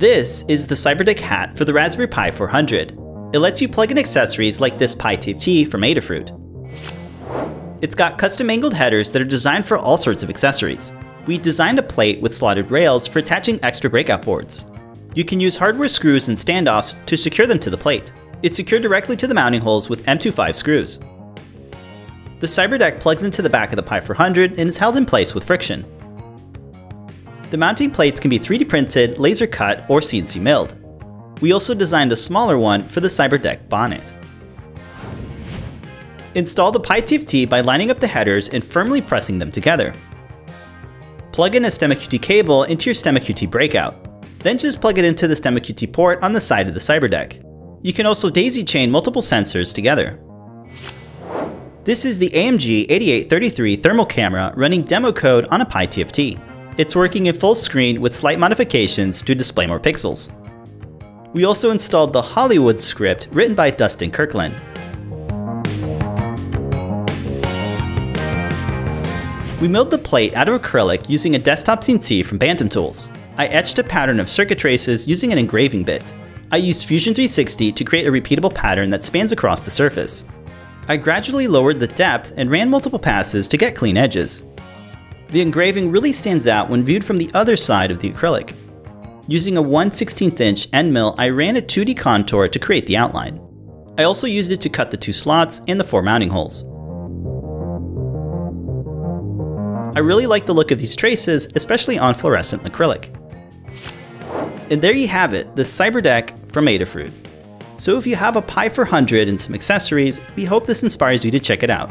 This is the CyberDeck hat for the Raspberry Pi 400. It lets you plug in accessories like this Pi TFT from Adafruit. It's got custom angled headers that are designed for all sorts of accessories. We designed a plate with slotted rails for attaching extra breakout boards. You can use hardware screws and standoffs to secure them to the plate. It's secured directly to the mounting holes with M25 screws. The CyberDeck plugs into the back of the Pi 400 and is held in place with friction. The mounting plates can be 3D printed, laser cut, or CNC milled. We also designed a smaller one for the CyberDeck bonnet. Install the Pi TFT by lining up the headers and firmly pressing them together. Plug in a STEMMA cable into your STEMMA breakout. Then just plug it into the STEMMA port on the side of the CyberDeck. You can also daisy chain multiple sensors together. This is the AMG 8833 thermal camera running demo code on a Pi TFT. It's working in full screen with slight modifications to display more pixels. We also installed the Hollywood script written by Dustin Kirkland. We milled the plate out of acrylic using a desktop CNC from Bantam Tools. I etched a pattern of circuit traces using an engraving bit. I used Fusion 360 to create a repeatable pattern that spans across the surface. I gradually lowered the depth and ran multiple passes to get clean edges. The engraving really stands out when viewed from the other side of the acrylic. Using a 1 16th inch end mill, I ran a 2D contour to create the outline. I also used it to cut the two slots and the four mounting holes. I really like the look of these traces, especially on fluorescent acrylic. And there you have it, the CyberDeck from Adafruit. So if you have a Pi 400 and some accessories, we hope this inspires you to check it out.